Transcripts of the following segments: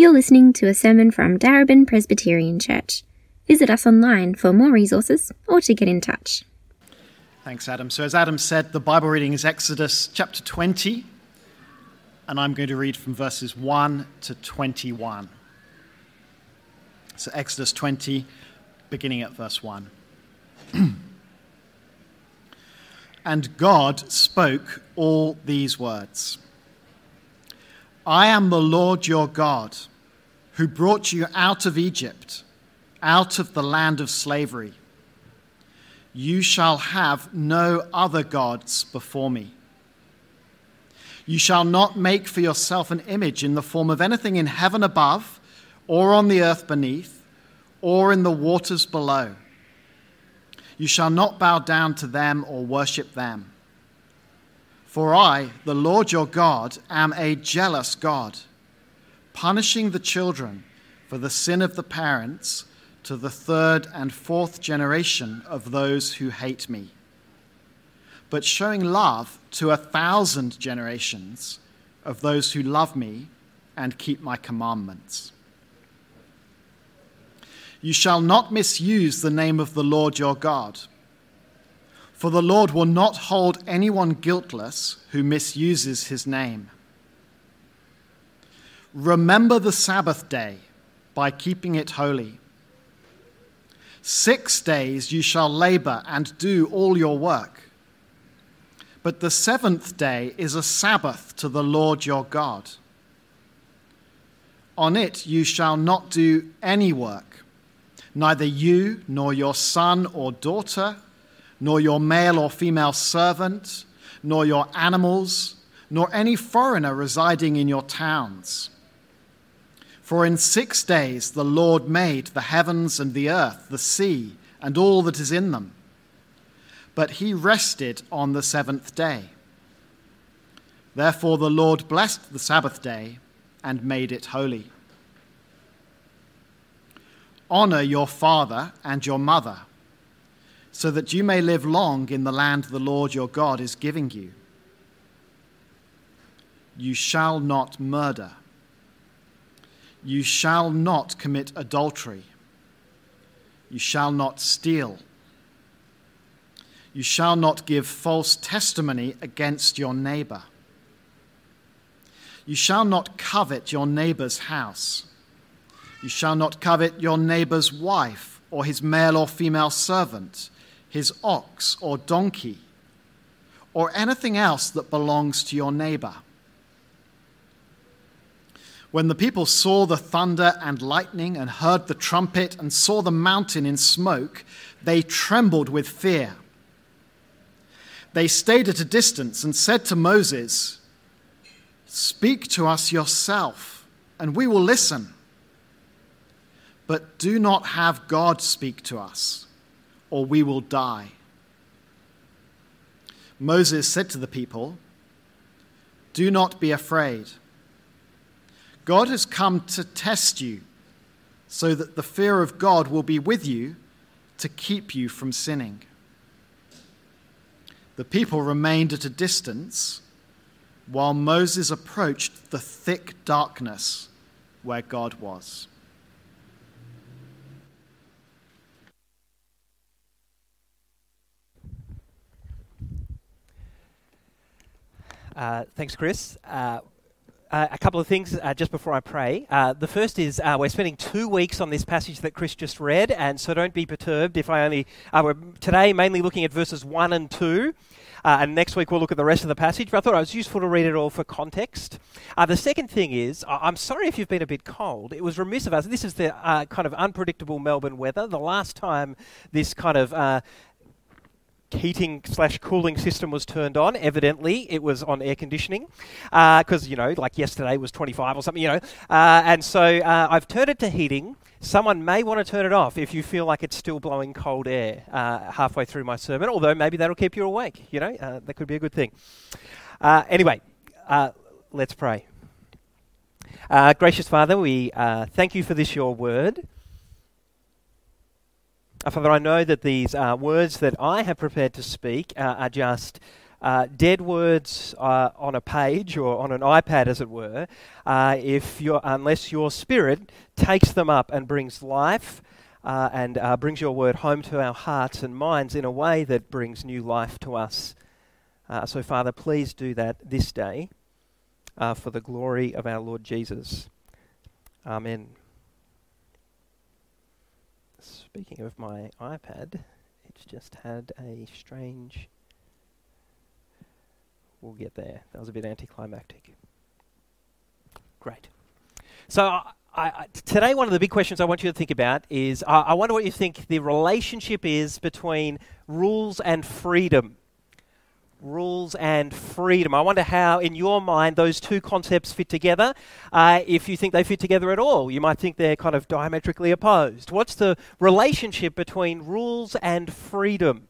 You're listening to a sermon from Darebin Presbyterian Church. Visit us online for more resources or to get in touch. Thanks, Adam. So, as Adam said, the Bible reading is Exodus chapter 20, and I'm going to read from verses 1 to 21. So, Exodus 20, beginning at verse 1. and God spoke all these words. I am the Lord your God, who brought you out of Egypt, out of the land of slavery. You shall have no other gods before me. You shall not make for yourself an image in the form of anything in heaven above, or on the earth beneath, or in the waters below. You shall not bow down to them or worship them. For I, the Lord your God, am a jealous God, punishing the children for the sin of the parents to the third and fourth generation of those who hate me, but showing love to a thousand generations of those who love me and keep my commandments. You shall not misuse the name of the Lord your God for the Lord will not hold anyone guiltless who misuses his name. Remember the Sabbath day by keeping it holy. Six days you shall labor and do all your work. But the seventh day is a Sabbath to the Lord your God. On it you shall not do any work, neither you, nor your son or daughter nor your male or female servant, nor your animals, nor any foreigner residing in your towns. For in six days the Lord made the heavens and the earth, the sea, and all that is in them. But he rested on the seventh day. Therefore the Lord blessed the Sabbath day and made it holy. Honor your father and your mother so that you may live long in the land the Lord your God is giving you. You shall not murder. You shall not commit adultery. You shall not steal. You shall not give false testimony against your neighbor. You shall not covet your neighbor's house. You shall not covet your neighbor's wife or his male or female servant his ox or donkey, or anything else that belongs to your neighbor. When the people saw the thunder and lightning and heard the trumpet and saw the mountain in smoke, they trembled with fear. They stayed at a distance and said to Moses, Speak to us yourself, and we will listen. But do not have God speak to us or we will die. Moses said to the people, Do not be afraid. God has come to test you so that the fear of God will be with you to keep you from sinning. The people remained at a distance while Moses approached the thick darkness where God was. Uh, thanks, Chris. Uh, uh, a couple of things uh, just before I pray. Uh, the first is uh, we're spending two weeks on this passage that Chris just read, and so don't be perturbed if I only. we're today mainly looking at verses 1 and 2. and next week we'll look at the rest of the passage, but I thought it was useful to read it all for context. the second thing is, I- am sorry if you've been a bit cold. It was remiss of us. This is the kind of unpredictable Melbourne weather. The last time this kind of heating slash cooling system was turned on. Evidently, it was on air conditioning because uh, you know, like yesterday was 25 or something, you know. Uh, and so uh, I've turned it to heating. Someone may want to turn it off if you feel like it's still blowing cold air uh, halfway through my sermon. Although maybe that'll keep you awake. You know, uh, that could be a good thing. Uh, anyway, let's pray. gracious Father, we thank you for this your word. Father, I know that these uh, words that I have prepared to speak uh, are just uh, dead words uh, on a page or on an iPad, as it were, uh, if your, unless your spirit takes them up and brings life uh, and brings your word home to our hearts and minds in a way that brings new life to us. So, Father, please do that this day for the glory of our Lord Jesus. Amen. Speaking of my iPad, it's just had a strange we'll get there. That was a bit anticlimactic. Great. So, I, today, one of the big questions I want you to think about is I, I wonder what you think the relationship is between rules and freedom. Rules and freedom. I wonder how, in your mind, those two concepts fit together. Uh, if you think they fit together at all, you might think they're kind of diametrically opposed. What's the relationship between rules and freedom?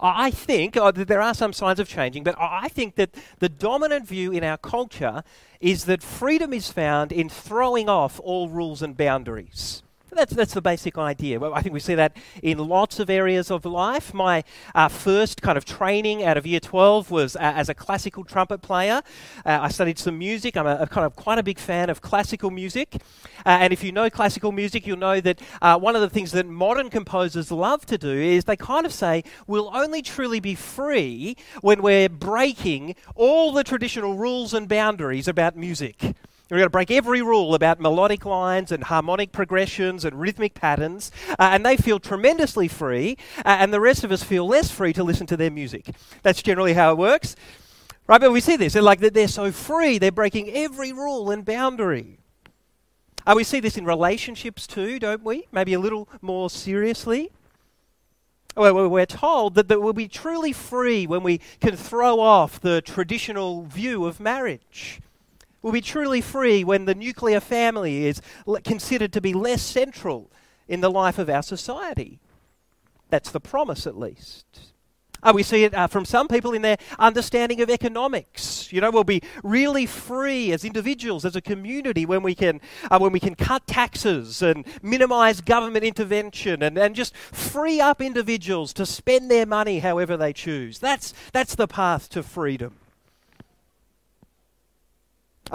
I think uh, there are some signs of changing, but I think that the dominant view in our culture is that freedom is found in throwing off all rules and boundaries. That's, that's the basic idea. Well, I think we see that in lots of areas of life. My uh, first kind of training out of year 12 was uh, as a classical trumpet player. Uh, I studied some music. I'm a, a, kind of quite a big fan of classical music. Uh, and if you know classical music, you'll know that uh, one of the things that modern composers love to do is they kind of say, we'll only truly be free when we're breaking all the traditional rules and boundaries about music. We're going to break every rule about melodic lines and harmonic progressions and rhythmic patterns, uh, and they feel tremendously free, uh, and the rest of us feel less free to listen to their music. That's generally how it works. Right, but we see this. They're like they're so free, they're breaking every rule and boundary. Uh, we see this in relationships too, don't we? Maybe a little more seriously. We're told that, that we'll be truly free when we can throw off the traditional view of marriage will be truly free when the nuclear family is considered to be less central in the life of our society. That's the promise, at least. Uh, we see it uh, from some people in their understanding of economics. You know, we'll be really free as individuals, as a community, when we can, uh, when we can cut taxes and minimise government intervention and, and just free up individuals to spend their money however they choose. That's, that's the path to freedom.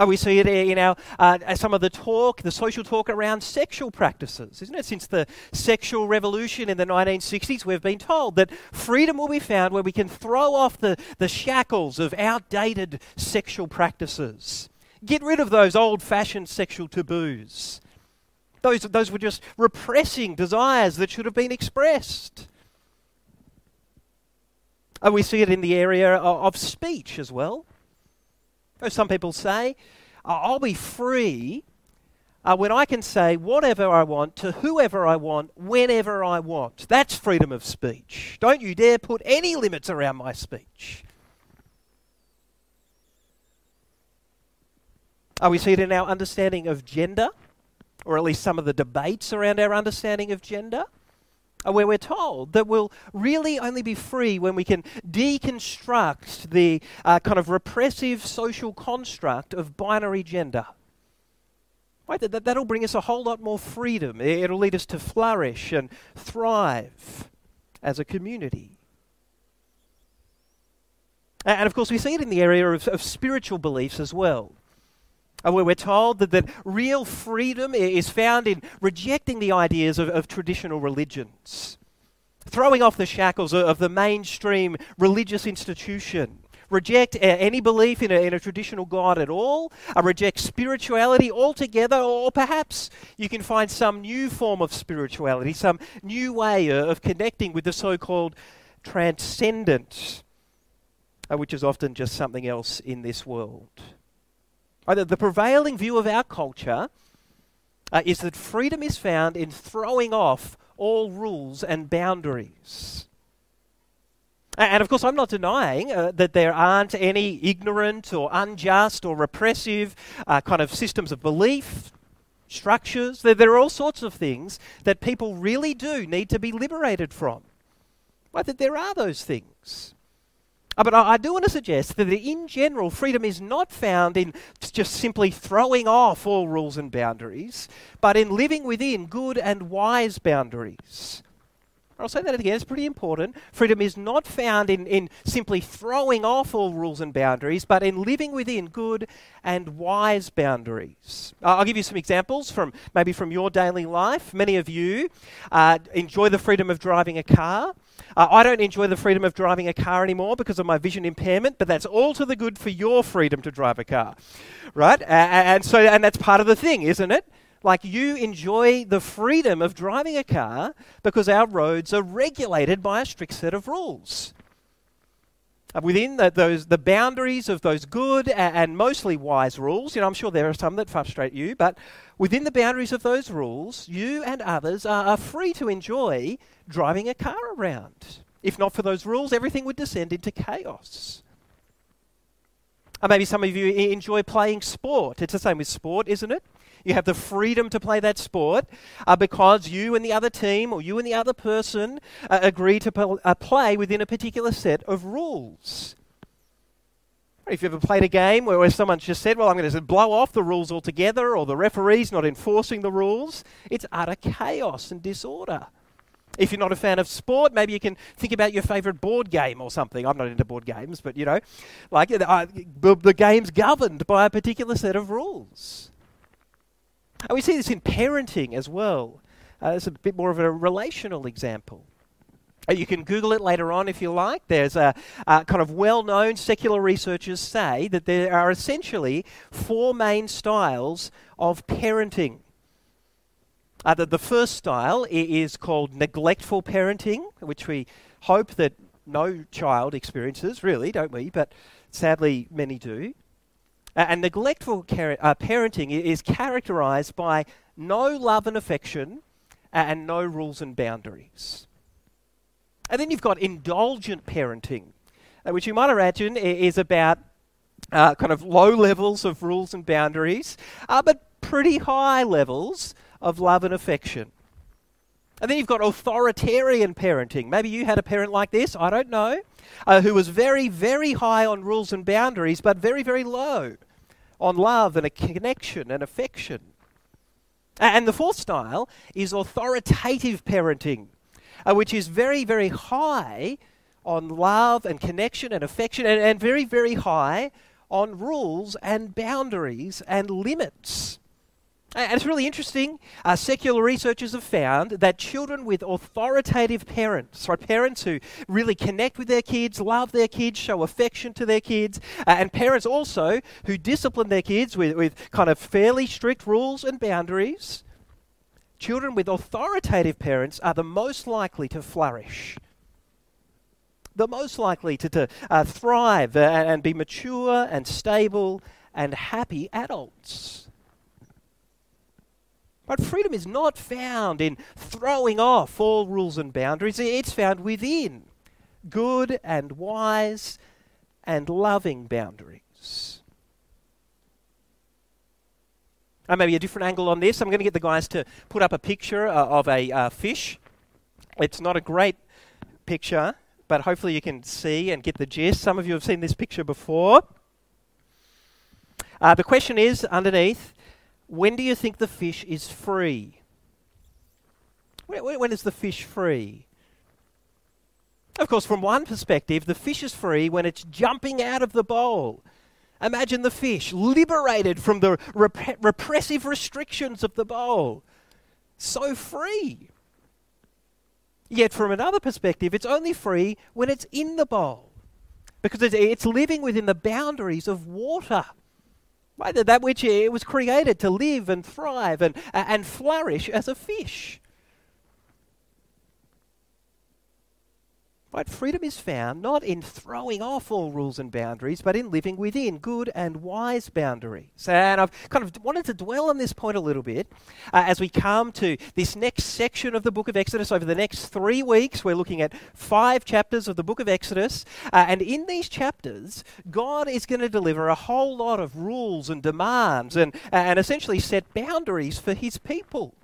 Oh, we see it in our uh, some of the talk, the social talk around sexual practices, isn't it? Since the sexual revolution in the 1960s, we've been told that freedom will be found where we can throw off the, the shackles of outdated sexual practices. Get rid of those old fashioned sexual taboos. Those, those were just repressing desires that should have been expressed. And we see it in the area of speech as well. Some people say, I'll be free uh, when I can say whatever I want to whoever I want, whenever I want. That's freedom of speech. Don't you dare put any limits around my speech. Uh, we see it in our understanding of gender, or at least some of the debates around our understanding of gender where we're told that we'll really only be free when we can deconstruct the uh, kind of repressive social construct of binary gender. Right? That, that'll bring us a whole lot more freedom. It'll lead us to flourish and thrive as a community. And of course, we see it in the area of, of spiritual beliefs as well where we're told that, that real freedom is found in rejecting the ideas of, of traditional religions, throwing off the shackles of, the mainstream religious institution. Reject uh, any belief in a, in a traditional God at all, reject spirituality altogether, or perhaps you can find some new form of spirituality, some new way of connecting with the so called transcendent, uh, which is often just something else in this world. Right? The prevailing view of our culture uh, is that freedom is found in throwing off all rules and boundaries. And of course, I'm not denying uh, that there aren't any ignorant or unjust or repressive uh, kind of systems of belief, structures. There, there, are all sorts of things that people really do need to be liberated from. Right? That there are those things. Uh, but I, do want to suggest that in general, freedom is not found in just simply throwing off all rules and boundaries, but in living within good and wise boundaries. I'll say that again, it's pretty important. Freedom is not found in, in simply throwing off all rules and boundaries, but in living within good and wise boundaries. Uh, I'll give you some examples from maybe from your daily life. Many of you uh, enjoy the freedom of driving a car. Uh, I don't enjoy the freedom of driving a car anymore because of my vision impairment, but that's all to the good for your freedom to drive a car, right? and so, and that's part of the thing, isn't it? Like you enjoy the freedom of driving a car because our roads are regulated by a strict set of rules. Within the, those the boundaries of those good and, mostly wise rules, you know, I'm sure there are some that frustrate you, but within the boundaries of those rules, you and others are, are free to enjoy driving a car around. If not for those rules, everything would descend into chaos. Or maybe some of you enjoy playing sport. It's the same with sport, isn't it? You have the freedom to play that sport uh, because you and the other team or you and the other person uh, agree to pl- uh, play within a particular set of rules. If you've ever played a game where, where someone just said, Well, I'm going to blow off the rules altogether, or the referee's not enforcing the rules, it's utter chaos and disorder. If you're not a fan of sport, maybe you can think about your favourite board game or something. I'm not into board games, but you know, like uh, the game's governed by a particular set of rules. And we see this in parenting as well. Uh, it's a bit more of a relational example. Uh, you can Google it later on if you like. There's a, kind of well known secular researchers say that there are essentially four main styles of parenting. Uh, the, the first style is called neglectful parenting, which we hope that no child experiences, really, don't we? But sadly, many do. And neglectful uh, parenting is characterized by no love and affection and no rules and boundaries. And then you've got indulgent parenting, uh, which you might imagine is about uh, kind of low levels of rules and boundaries, uh, but pretty high levels of love and affection. And then you've got authoritarian parenting. Maybe you had a parent like this, I don't know, uh, who was very, very high on rules and boundaries, but very, very low on love and a connection and affection. And the fourth style is authoritative parenting, uh, which is very, very high on love and connection and affection, and, and very, very high on rules and boundaries and limits. And it's really interesting. Uh, secular researchers have found that children with authoritative parents, right, parents who really connect with their kids, love their kids, show affection to their kids, uh, and parents also who discipline their kids with, with kind of fairly strict rules and boundaries, children with authoritative parents are the most likely to flourish. The most likely to, to uh, thrive uh, and be mature and stable and happy adults. But freedom is not found in throwing off all rules and boundaries, it's found within good and wise and loving boundaries. And maybe a different angle on this. I'm going to get the guys to put up a picture uh, of a uh, fish. It's not a great picture, but hopefully you can see and get the gist. Some of you have seen this picture before. Uh, the question is underneath when do you think the fish is free? When, when is the fish free? Of course, from one perspective, the fish is free when it's jumping out of the bowl. Imagine the fish liberated from the rep- repressive restrictions of the bowl. So free. Yet, from another perspective, it's only free when it's in the bowl because it's living within the boundaries of water. Right? That which it was created to live and thrive and, and flourish as a fish. Right? Freedom is found not in throwing off all rules and boundaries, but in living within good and wise boundaries. And I've kind of wanted to dwell on this point a little bit uh, as we come to this next section of the book of Exodus. Over the next three weeks, we're looking at five chapters of the book of Exodus. Uh, and in these chapters, God is going to deliver a whole lot of rules and demands and, and essentially set boundaries for his people.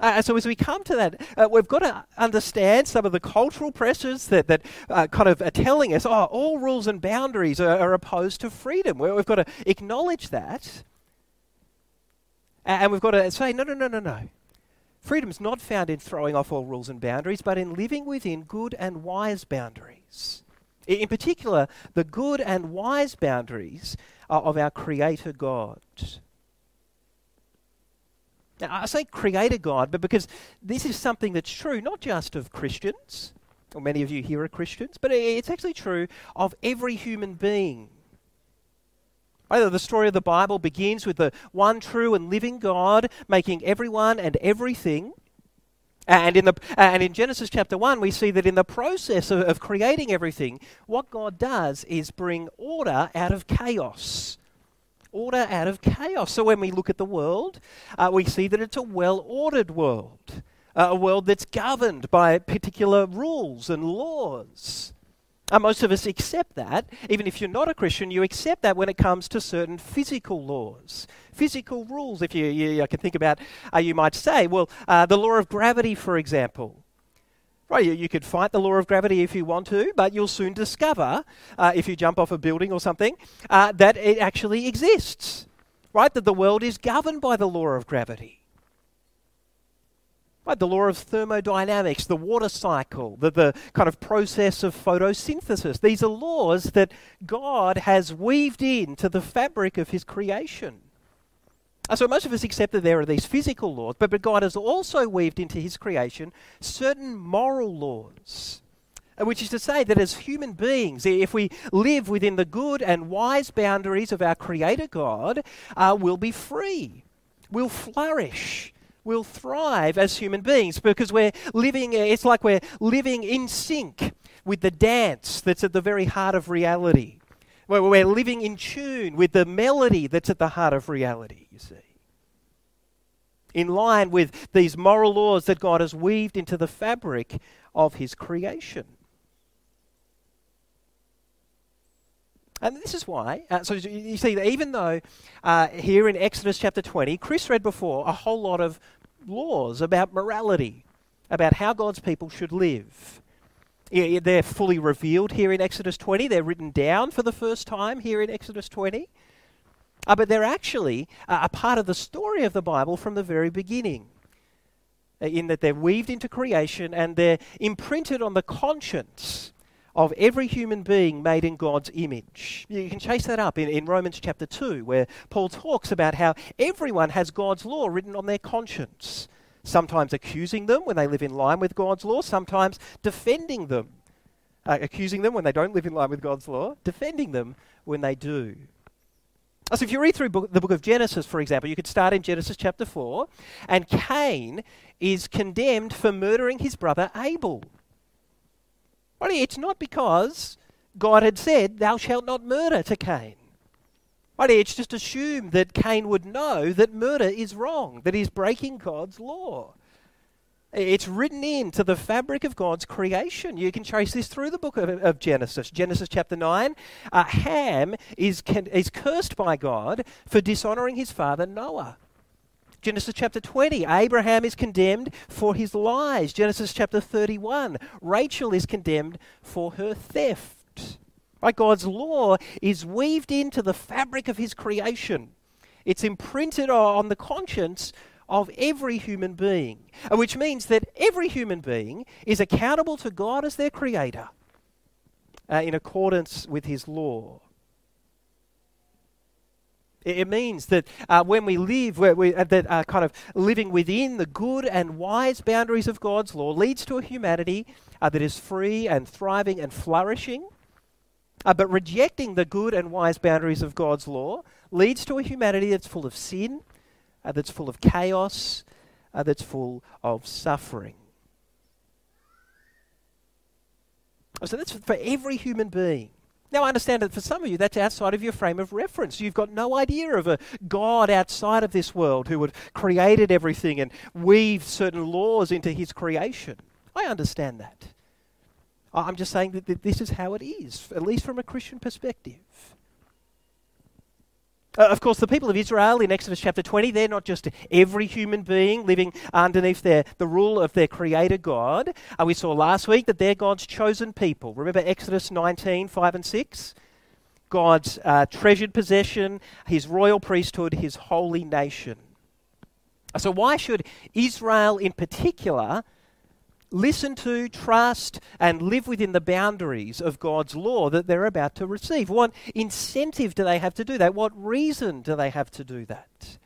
Uh, so as we come to that, uh, we've got to understand some of the cultural pressures that, that uh, kind of are telling us, oh, all rules and boundaries are, are opposed to freedom. We've got to acknowledge that. And we've got to say, no, no, no, no, no. Freedom is not found in throwing off all rules and boundaries, but in living within good and wise boundaries. In particular, the good and wise boundaries of our Creator God. I say Creator God, but because this is something that's true not just of Christians, or many of you here are Christians, but it's actually true of every human being. Either the story of the Bible begins with the one true and living God making everyone and everything. And in, the, and in Genesis chapter 1, we see that in the process of, of creating everything, what God does is bring order out of chaos. Order out of chaos. So when we look at the world, uh, we see that it's a well ordered world, uh, a world that's governed by particular rules and laws. Uh, most of us accept that. Even if you're not a Christian, you accept that when it comes to certain physical laws, physical rules. If you, you, can think about, uh, you might say, well, uh, the law of gravity, for example. Right, you, you, could fight the law of gravity if you want to, but you'll soon discover, uh, if you jump off a building or something, uh, that it actually exists. Right, that the world is governed by the law of gravity. Right, the law of thermodynamics, the water cycle, the, the kind of process of photosynthesis. These are laws that God has weaved into the fabric of his creation. Uh, so most of us accept that there are these physical laws, but, but God has also weaved into his creation certain moral laws. Uh, which is to say that as human beings, if we live within the good and wise boundaries of our Creator God, uh, we'll be free. We'll flourish We'll thrive as human beings because we're living, it's like we're living in sync with the dance that's at the very heart of reality. Where we're living in tune with the melody that's at the heart of reality, you see. In line with these moral laws that God has weaved into the fabric of His creation. And this is why, uh, so you see, that even though uh, here in Exodus chapter 20, Chris read before a whole lot of laws about morality, about how God's people should live. Yeah, they're fully revealed here in Exodus 20. They're written down for the first time here in Exodus 20. Uh, but they're actually uh, a part of the story of the Bible from the very beginning, uh, in that they're weaved into creation and they're imprinted on the conscience of every human being made in God's image. You can chase that up in, in Romans chapter 2, where Paul talks about how everyone has God's law written on their conscience, sometimes accusing them when they live in line with God's law, sometimes defending them, uh, accusing them when they don't live in line with God's law, defending them when they do. So, if you read through book, the book of Genesis, for example, you could start in Genesis chapter 4, and Cain is condemned for murdering his brother Abel. Well, it's not because God had said, Thou shalt not murder to Cain. It's just assumed that Cain would know that murder is wrong, that he's breaking God's law. It's written into the fabric of God's creation. You can trace this through the book of, of Genesis. Genesis chapter 9. Uh, Ham is, can, is cursed by God for dishonoring his father Noah. Genesis chapter 20, Abraham is condemned for his lies. Genesis chapter 31, Rachel is condemned for her theft. Right? God's law is weaved into the fabric of his creation. It's imprinted on the conscience of every human being, which means that every human being is accountable to God as their creator uh, in accordance with his law. It means that uh, when we live, we, uh, that uh, kind of living within the good and wise boundaries of God's law leads to a humanity uh, that is free and thriving and flourishing. Uh, but rejecting the good and wise boundaries of God's law leads to a humanity that's full of sin, uh, that's full of chaos, that's full of suffering. So that's for every human being. Now, I understand that for some of you, that's outside of your frame of reference. You've got no idea of a God outside of this world who had created everything and weaved certain laws into his creation. I understand that. I'm just saying that this is how it is, at least from a Christian perspective. Uh, of course, the people of Israel in Exodus chapter 20, they're not just every human being living underneath their, the rule of their creator God. Uh, we saw last week that they're God's chosen people. Remember Exodus 19, 5 and 6? God's uh, treasured possession, his royal priesthood, his holy nation. So, why should Israel in particular listen to, trust, and live within the boundaries of God's law that they're about to receive? What incentive do they have to do that? What reason do they have to do that?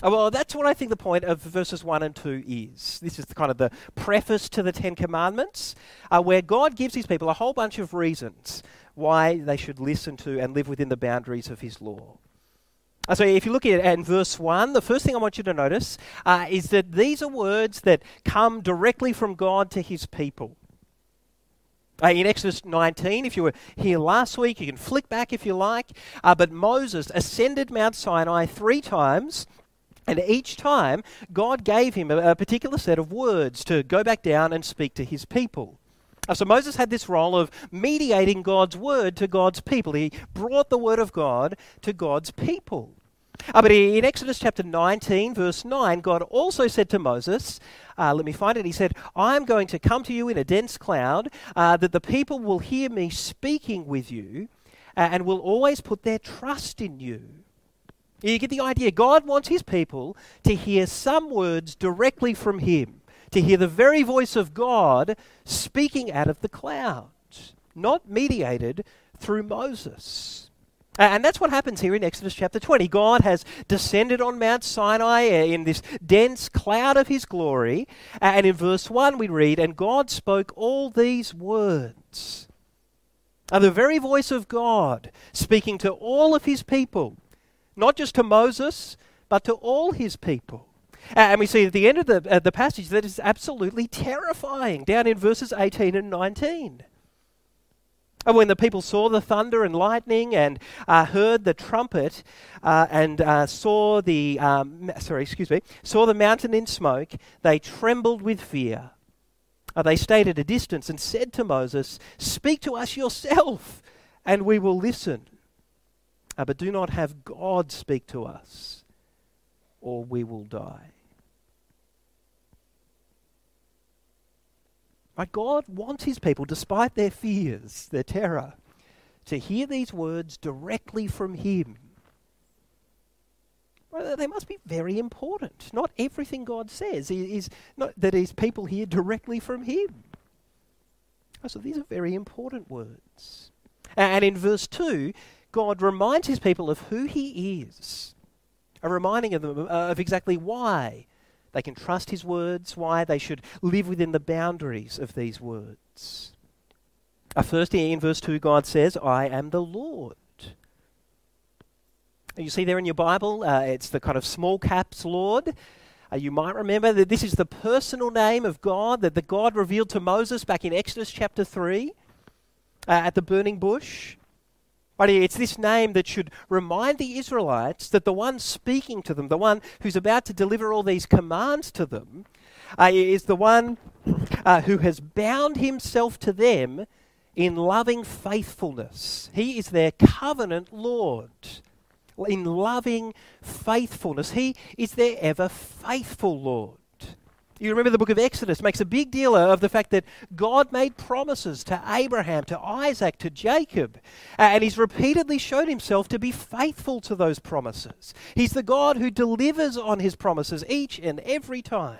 Oh, well, that's what I think the point of verses 1 and 2 is. This is the, kind of the preface to the Ten Commandments, uh, where God gives his people a whole bunch of reasons why they should listen to and live within the boundaries of his law. Uh, so, if you look at, it in verse 1, the first thing I want you to notice uh, is that these are words that come directly from God to his people. Uh, in Exodus 19, if you were here last week, you can flick back if you like. Uh, but Moses ascended Mount Sinai three times and each time, God gave him a, a, particular set of words to go back down and speak to his people. Uh, so Moses had this role of mediating God's word to God's people. He brought the word of God to God's people. Uh, but in Exodus chapter 19, verse 9, God also said to Moses, uh, let me find it, he said, I am going to come to you in a dense cloud, uh, that the people will hear me speaking with you, uh, and will always put their trust in you. You get the idea. God wants his people to hear some words directly from him, to hear the very voice of God speaking out of the clouds, not mediated through Moses. And that's what happens here in Exodus chapter 20. God has descended on Mount Sinai in this dense cloud of his glory. And in verse 1 we read, And God spoke all these words. And the very voice of God speaking to all of his people not just to Moses, but to all his people. And we see at the end of the, uh, the passage that is absolutely terrifying, down in verses 18 and 19. And when the people saw the thunder and lightning and uh, heard the trumpet uh, and uh, saw the um, sorry, excuse me, saw the mountain in smoke, they trembled with fear. Uh, they stayed at a distance and said to Moses, "Speak to us yourself, and we will listen." uh, but do not have God speak to us, or we will die. But God wants his people, despite their fears, their terror, to hear these words directly from him. Well, they must be very important. Not everything God says is not that his people hear directly from him. So these are very important words. And in verse 2, God reminds his people of who he is, a reminding of them uh, of exactly why they can trust his words, why they should live within the boundaries of these words. Uh, first, in verse 2, God says, I am the Lord. You see there in your Bible, uh, it's the kind of small caps Lord. Uh, you might remember that this is the personal name of God that the God revealed to Moses back in Exodus chapter 3 uh, at the burning bush. Right, it's this name that should remind the Israelites that the one speaking to them, the one who's about to deliver all these commands to them, uh, is the one uh, who has bound himself to them in loving faithfulness. He is their covenant Lord. In loving faithfulness, He is their ever faithful Lord. You remember the book of Exodus makes a big deal of the fact that God made promises to Abraham, to Isaac, to Jacob, and he's repeatedly showed himself to be faithful to those promises. He's the God who delivers on his promises each and every time.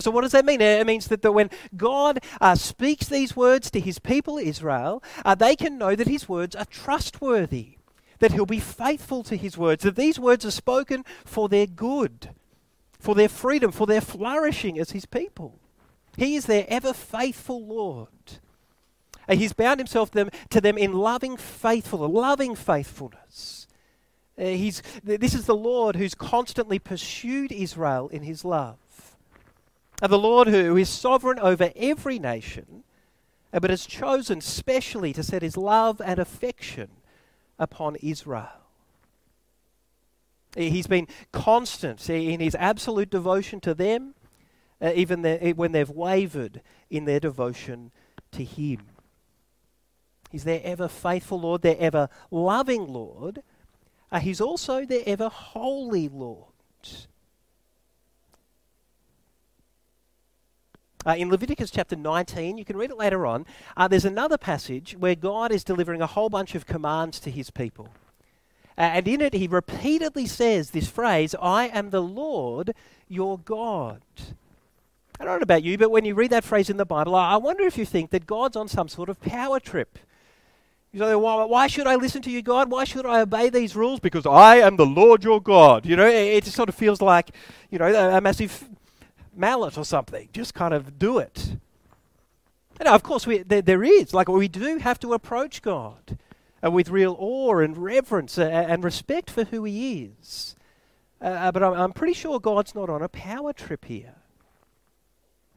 So, what does that mean? It means that when God uh, speaks these words to his people Israel, uh, they can know that his words are trustworthy, that he'll be faithful to his words, that these words are spoken for their good for their freedom, for their flourishing as his people. He is their ever faithful Lord. And he's bound himself them, to them in loving faithfulness, loving faithfulness. Uh, he's, this is the Lord who's constantly pursued Israel in his love. And the Lord who is sovereign over every nation, uh, but has chosen specially to set his love and affection upon Israel. He's been constant in his absolute devotion to them, uh, even the, when they've wavered in their devotion to him. He's their ever faithful Lord, their ever loving Lord. Uh, he's also their ever holy Lord. Uh, in Leviticus chapter 19, you can read it later on, uh, there's another passage where God is delivering a whole bunch of commands to his people. Uh, and in it, he repeatedly says this phrase I am the Lord your God. I don't know about you, but when you read that phrase in the Bible, I wonder if you think that God's on some sort of power trip. You say, why, why should I listen to you, God? Why should I obey these rules? Because I am the Lord your God. You know, it, it just sort of feels like, you know, a, a massive mallet or something. Just kind of do it. And of course, we, there, there is. Like, we do have to approach God uh, with real awe and reverence uh, and respect for who He is. Uh, uh, but I'm, I'm, pretty sure God's not on a power trip here.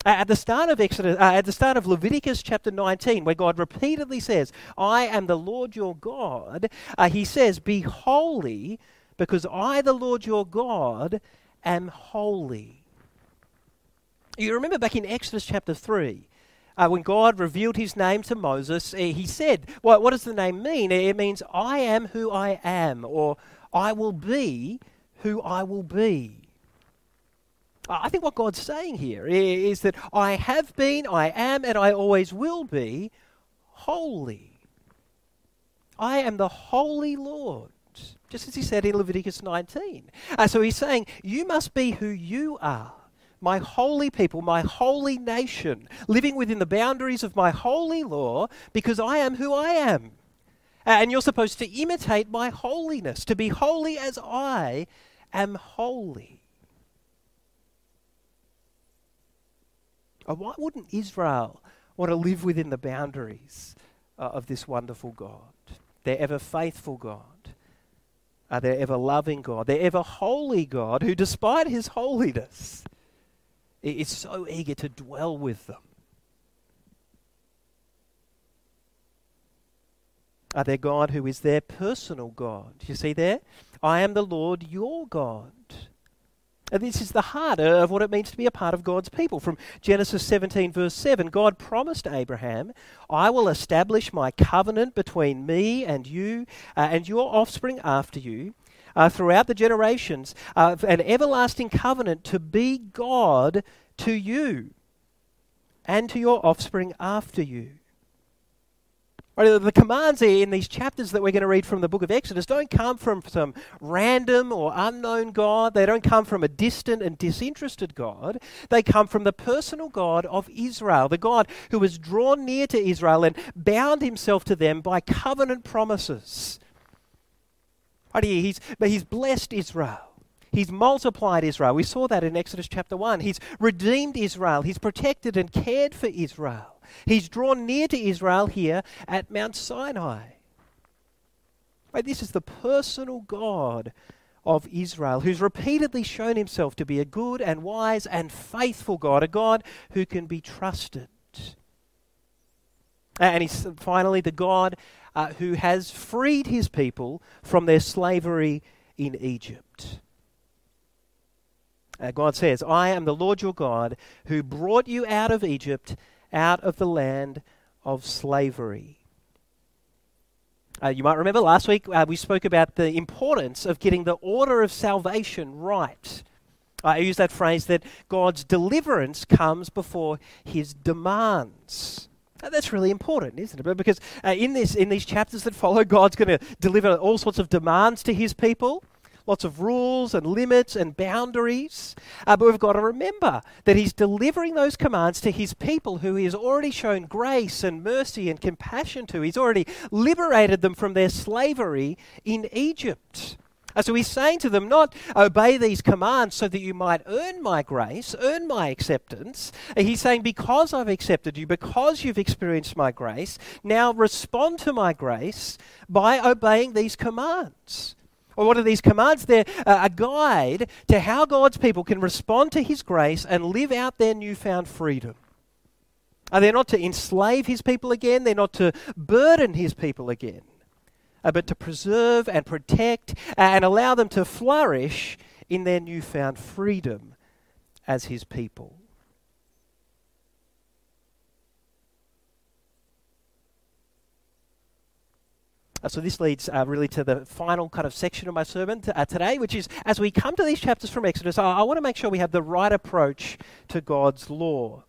Uh, at the start of Exodus, uh, at the start of Leviticus chapter 19, where God repeatedly says, "I am the Lord your God," He says, "Be holy, because I, the Lord your God, am holy." You remember back in Exodus chapter 3, uh, when God revealed his name to Moses, uh, he said, well, What does the name mean? It means, I am who I am, or I will be who I will be. I think what God's saying here is that I have been, I am, and I always will be holy. I am the holy Lord, just as he said in Leviticus 19. Uh, so he's saying, You must be who you are my holy people, my holy nation, living within the boundaries of my holy law, because I am who I am. And you're supposed to imitate my holiness, to be holy as I am holy. Why wouldn't Israel want to live within the boundaries uh, of this wonderful God, their ever faithful God? Are their ever loving God, their ever holy God, who, despite his holiness, is so eager to dwell with them. Are their God who is their personal God? You see there? I am the Lord your God. And this is the heart of what it means to be a part of God's people. From Genesis 17, verse 7, God promised Abraham, I will establish my covenant between me and you uh, and your offspring after you uh, throughout the generations, uh, an everlasting covenant to be God to you and to your offspring after you. The commands here in these chapters that we're going to read from the book of Exodus don't come from some random or unknown God. They don't come from a distant and disinterested God. They come from the personal God of Israel, the God who was drawn near to Israel and bound himself to them by covenant promises. He's, but he's blessed Israel. He's multiplied Israel. We saw that in Exodus chapter 1. He's redeemed Israel. He's protected and cared for Israel. He's drawn near to Israel here at Mount Sinai. Right, this is the personal God of Israel who's repeatedly shown himself to be a good and wise and faithful God, a God who can be trusted. And he's finally the God uh, who has freed his people from their slavery in Egypt. Uh, God says, I am the Lord your God who brought you out of Egypt, out of the land of slavery. Uh, you might remember last week uh, we spoke about the importance of getting the order of salvation right. I use that phrase that God's deliverance comes before his demands. That's really important, isn't it? Because uh, in this, in these chapters that follow, God's going to deliver all sorts of demands to His people, lots of rules and limits and boundaries. Uh, but we've got to remember that He's delivering those commands to His people, who He has already shown grace and mercy and compassion to. He's already liberated them from their slavery in Egypt. Uh, so he's saying to them, not obey these commands so that you might earn my grace, earn my acceptance. He's saying, because I've accepted you, because you've experienced my grace, now respond to my grace by obeying these commands. Or what are these commands? They're uh, a guide to how God's people can respond to his grace and live out their newfound freedom. Are they not to enslave his people again? They're not to burden his people again uh, but to preserve and protect and allow them to flourish in their newfound freedom as his people. Uh, so this leads uh, really to the final kind of section of my sermon t- uh, today, which is as we come to these chapters from Exodus, I, I want to make sure we have the right approach to God's law.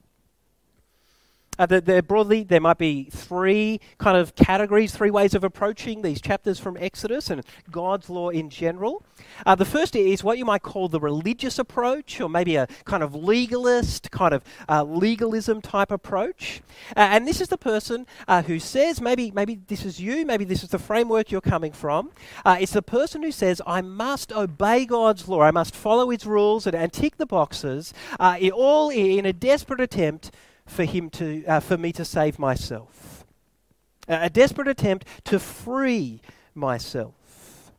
Uh, broadly, there might be three kind of categories, three ways of approaching these chapters from Exodus and God's law in general. Uh, the first is what you might call the religious approach, or maybe a kind of legalist, kind of uh, legalism type approach. Uh, and this is the person uh, who says, maybe, maybe this is you, maybe this is the framework you're coming from. Uh, it's the person who says, I must obey God's law, I must follow His rules and, and tick the boxes, all in a desperate attempt for him to, uh, for me to save myself. A desperate attempt to free myself.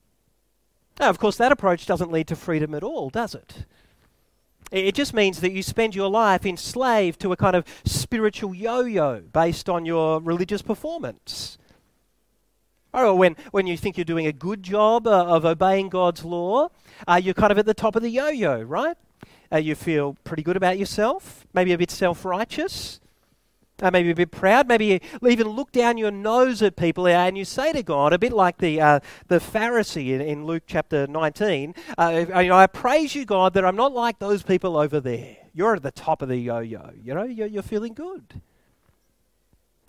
Now, of course, that approach doesn't lead to freedom at all, does it? It just means that you spend your life enslaved to a kind of spiritual yo yo based on your religious performance. Or when, when you think you're doing a good job uh, of obeying God's law, uh, you're kind of at the top of the yo yo, right? Uh, you feel pretty good about yourself, maybe a bit self righteous, uh, maybe a bit proud, maybe you even look down your nose at people uh, and you say to God, a bit like the, uh, the Pharisee in, in Luke chapter 19, uh, know, I praise you, God, that I'm not like those people over there. You're at the top of the yo yo, you know, you're, you're feeling good.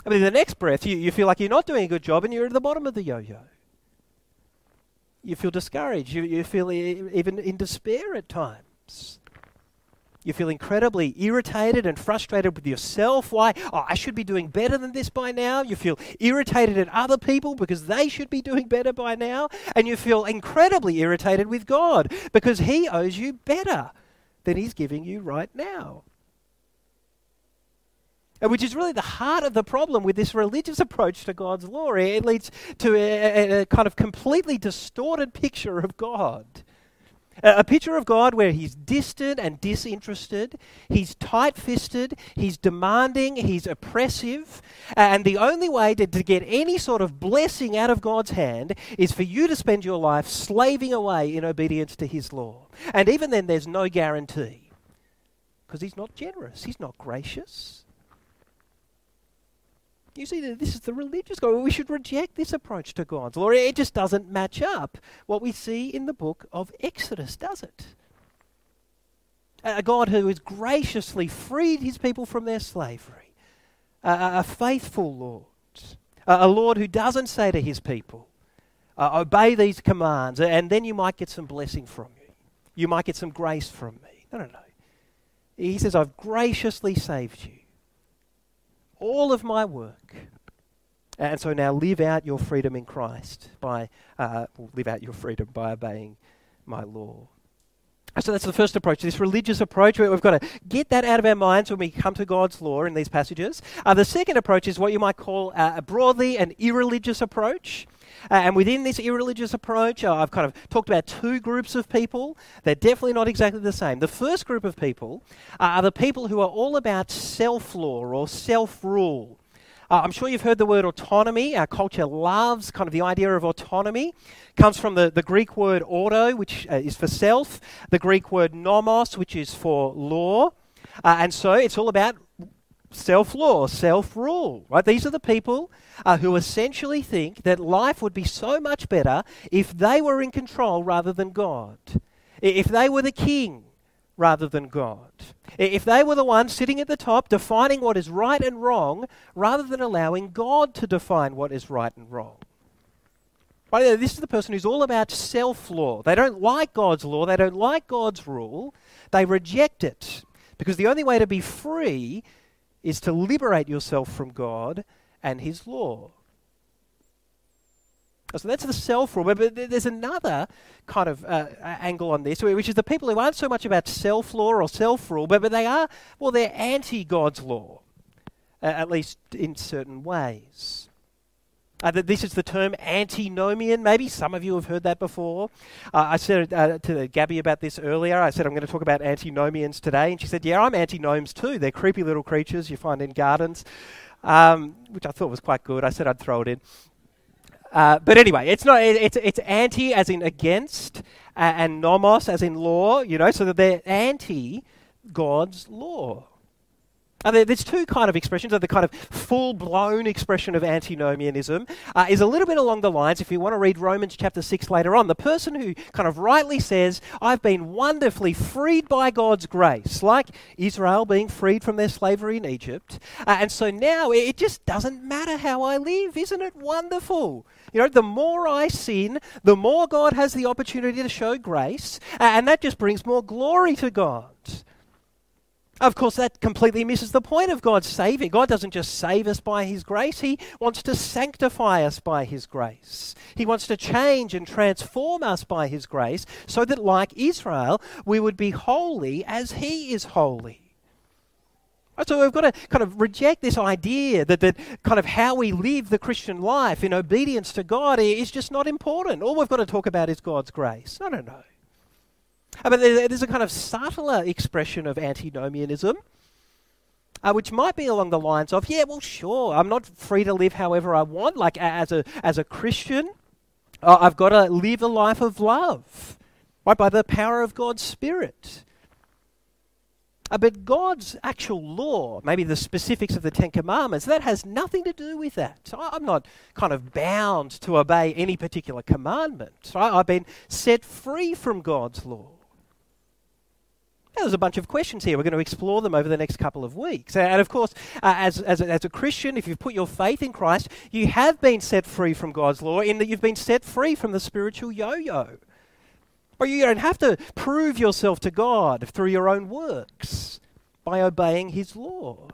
I mean, the next breath, you, you feel like you're not doing a good job and you're at the bottom of the yo yo. You feel discouraged. You, you feel e- even in despair at times. You feel incredibly irritated and frustrated with yourself. Why? Oh, I should be doing better than this by now. You feel irritated at other people because they should be doing better by now. And you feel incredibly irritated with God because He owes you better than He's giving you right now. And which is really the heart of the problem with this religious approach to God's law. It leads to a, a kind of completely distorted picture of God. A picture of God where he's distant and disinterested, he's tight fisted, he's demanding, he's oppressive, and the only way to, to, get any sort of blessing out of God's hand is for you to spend your life slaving away in obedience to his law. And even then, there's no guarantee because he's not generous, he's not gracious. You see, this is the religious God. We should reject this approach to God's law. It just doesn't match up what we see in the book of Exodus, does it? A God who has graciously freed his people from their slavery, a, a faithful Lord, a, a, Lord who doesn't say to his people, uh, obey these commands, and then you might get some blessing from you. You might get some grace from me. No, no, no. He says, I've graciously saved you all of my work. And so now live out your freedom in Christ by, uh, live out your freedom by obeying my law. So that's the first approach, this religious approach. where We've got to get that out of our minds when we come to God's law in these passages. Uh, the second approach is what you might call uh, broadly an irreligious approach. Uh, and within this irreligious approach, uh, I've kind of talked about two groups of people. They're definitely not exactly the same. The first group of people are the people who are all about self law or self rule. Uh, I'm sure you've heard the word autonomy. Our culture loves kind of the idea of autonomy. Comes from the, the Greek word auto, which uh, is for self, the Greek word nomos, which is for law. Uh, and so it's all about self law, self rule, right? These are the people uh, who essentially think that life would be so much better if they were in control rather than God, if they were the king rather than God, if they were the ones sitting at the top defining what is right and wrong rather than allowing God to define what is right and wrong. Right, this is the person who's all about self law. They don't like God's law, they don't like God's rule, they reject it. Because the only way to be free is to liberate yourself from God and His law. So that's the self rule. But there's another kind of uh, angle on this, which is the people who aren't so much about self law or self rule, but, but they are, well, they're anti God's law, uh, at least in certain ways. Uh, this is the term antinomian. Maybe some of you have heard that before. Uh, I said uh, to Gabby about this earlier. I said I'm going to talk about antinomians today, and she said, "Yeah, I'm anti-gnomes too. They're creepy little creatures you find in gardens," um, which I thought was quite good. I said I'd throw it in. Uh, but anyway, it's not. It's it's anti as in against, and nomos as in law. You know, so that they're anti God's law. Uh, there, there's two kind of expressions. The kind of full-blown expression of antinomianism uh, is a little bit along the lines, if you want to read Romans chapter 6 later on, the person who kind of rightly says, I've been wonderfully freed by God's grace, like Israel being freed from their slavery in Egypt. Uh, and so now it just doesn't matter how I live. Isn't it wonderful? You know, the more I sin, the more God has the opportunity to show grace, and that just brings more glory to God. Of course, that completely misses the point of God's saving. God doesn't just save us by His grace, He wants to sanctify us by His grace. He wants to change and transform us by His grace so that, like Israel, we would be holy as He is holy. So we've got to kind of reject this idea that, that kind of how we live the Christian life in obedience to God is just not important. All we've got to talk about is God's grace. No, no, no. Uh, but there's a kind of subtler expression of antinomianism, uh, which might be along the lines of, yeah, well, sure, I'm not free to live however I want. Like as a as a Christian, uh, I've got to live a life of love, right, by the power of God's Spirit. Uh, but God's actual law, maybe the specifics of the Ten Commandments, that has nothing to do with that. I'm not kind of bound to obey any particular commandment. I've been set free from God's law. There's a bunch of questions here. We're going to explore them over the next couple of weeks. And of course, uh, as, as, a, as a Christian, if you've put your faith in Christ, you have been set free from God's law in that you've been set free from the spiritual yo yo. Or you don't have to prove yourself to God through your own works by obeying His law.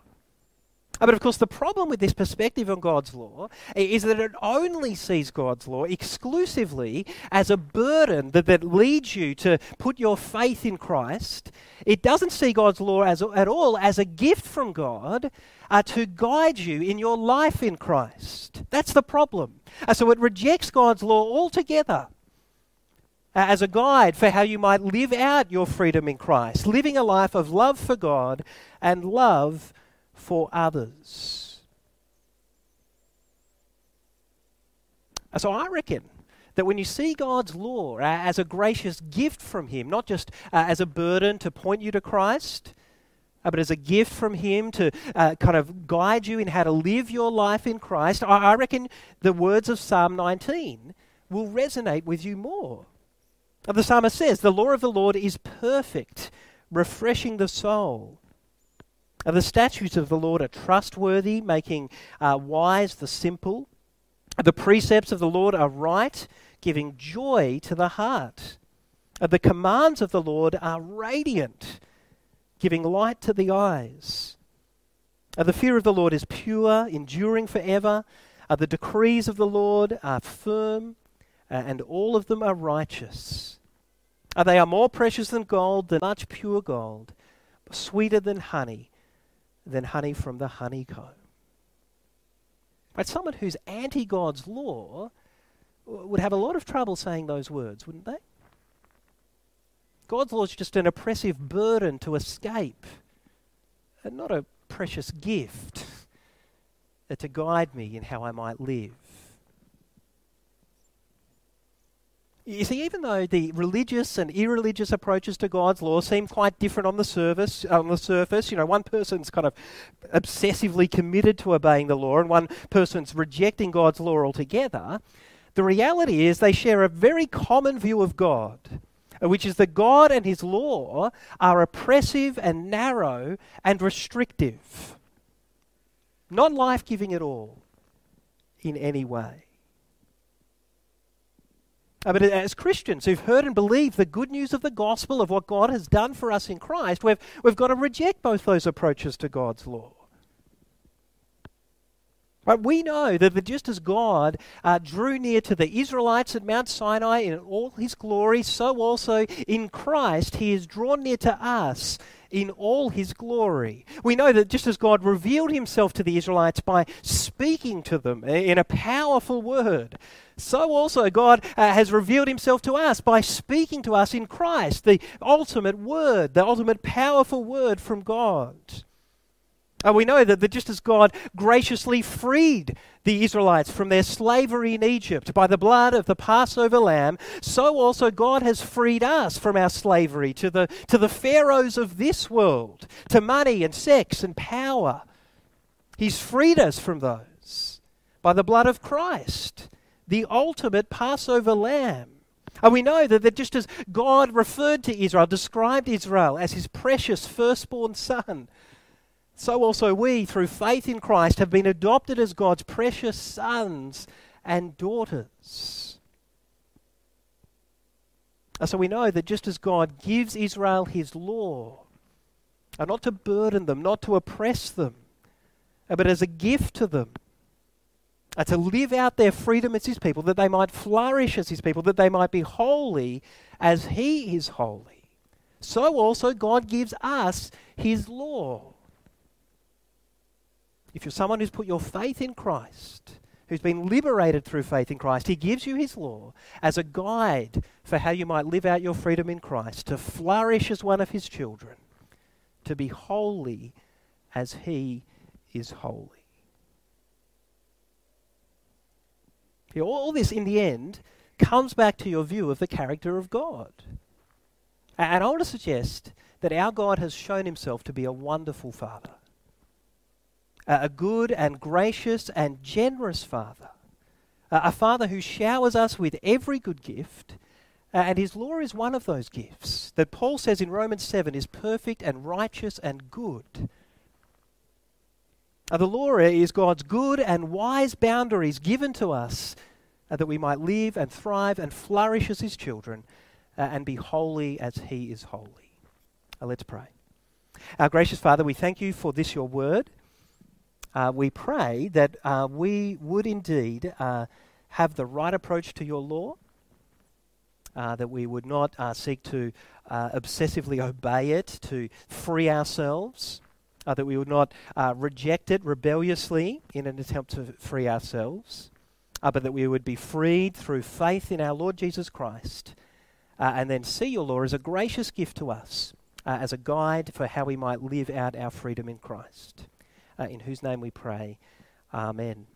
But of course, the problem with this perspective on God's law is that it only sees God's law exclusively as a burden that, that leads you to put your faith in Christ. It doesn't see God's law as, at all as a gift from God uh, to guide you in your life in Christ. That's the problem. Uh, so it rejects God's law altogether uh, as a guide for how you might live out your freedom in Christ, living a life of love for God and love for others. So I reckon that when you see God's law uh, as a gracious gift from Him, not just uh, as a burden to point you to Christ, uh, but as a gift from Him to uh, kind of guide you in how to live your life in Christ, I, I reckon the words of Psalm 19 will resonate with you more. The psalmist says, The law of the Lord is perfect, refreshing the soul. The statutes of the Lord are trustworthy, making uh, wise the simple. The precepts of the Lord are right, giving joy to the heart. The commands of the Lord are radiant, giving light to the eyes. The fear of the Lord is pure, enduring forever. The decrees of the Lord are firm, and all of them are righteous. They are more precious than gold, than much pure gold, sweeter than honey than honey from the honeycomb. But someone who's anti God's law would have a lot of trouble saying those words, wouldn't they? God's law is just an oppressive burden to escape, and not a precious gift to guide me in how I might live. You see, even though the religious and irreligious approaches to God's law seem quite different on the surface, on the surface, you know, one person's kind of obsessively committed to obeying the law, and one person's rejecting God's law altogether. The reality is they share a very common view of God, which is that God and His law are oppressive and narrow and restrictive, not life-giving at all, in any way. Uh, but as Christians who've heard and believed the good news of the gospel of what God has done for us in Christ, we've, we've got to reject both those approaches to God's law. Right, we know that just as God uh, drew near to the Israelites at Mount Sinai in all his glory, so also in Christ he is drawn near to us in all his glory. We know that just as God revealed himself to the Israelites by speaking to them in a powerful word, so also God uh, has revealed himself to us by speaking to us in Christ, the ultimate word, the ultimate powerful word from God. Uh, we know that, that just as God graciously freed the Israelites from their slavery in Egypt by the blood of the Passover lamb, so also God has freed us from our slavery to the, to the pharaohs of this world, to money and sex and power. He's freed us from those by the blood of Christ, the ultimate Passover lamb. And we know that, that just as God referred to Israel, described Israel as his precious firstborn son, so also we, through faith in Christ, have been adopted as God's precious sons and daughters. So we know that just as God gives Israel his law, and not to burden them, not to oppress them, but as a gift to them, to live out their freedom as his people, that they might flourish as his people, that they might be holy as he is holy. So also God gives us his law if you're someone who's put your faith in Christ, who's been liberated through faith in Christ, He gives you His law as a guide for how you might live out your freedom in Christ, to flourish as one of His children, to be holy as He is holy. All this, in the end, comes back to your view of the character of God. And I want to suggest that our God has shown Himself to be a wonderful Father a good and gracious and generous Father, a Father who showers us with every good gift. And his law is one of those gifts that Paul says in Romans 7 is perfect and righteous and good. the law is God's good and wise boundaries given to us uh, that we might live and thrive and flourish as his children uh, and be holy as he is holy. Uh, let's pray. Our gracious Father, we thank you for this, your word uh, we pray that uh, we would indeed uh, have the right approach to your law, uh, that we would not uh, seek to obsessively obey it to free ourselves, that we would not reject it rebelliously in an attempt to free ourselves, but that we would be freed through faith in our Lord Jesus Christ, and then see your law as a gracious gift to us, as a guide for how we might live out our freedom in Christ uh, in whose name we pray. Amen.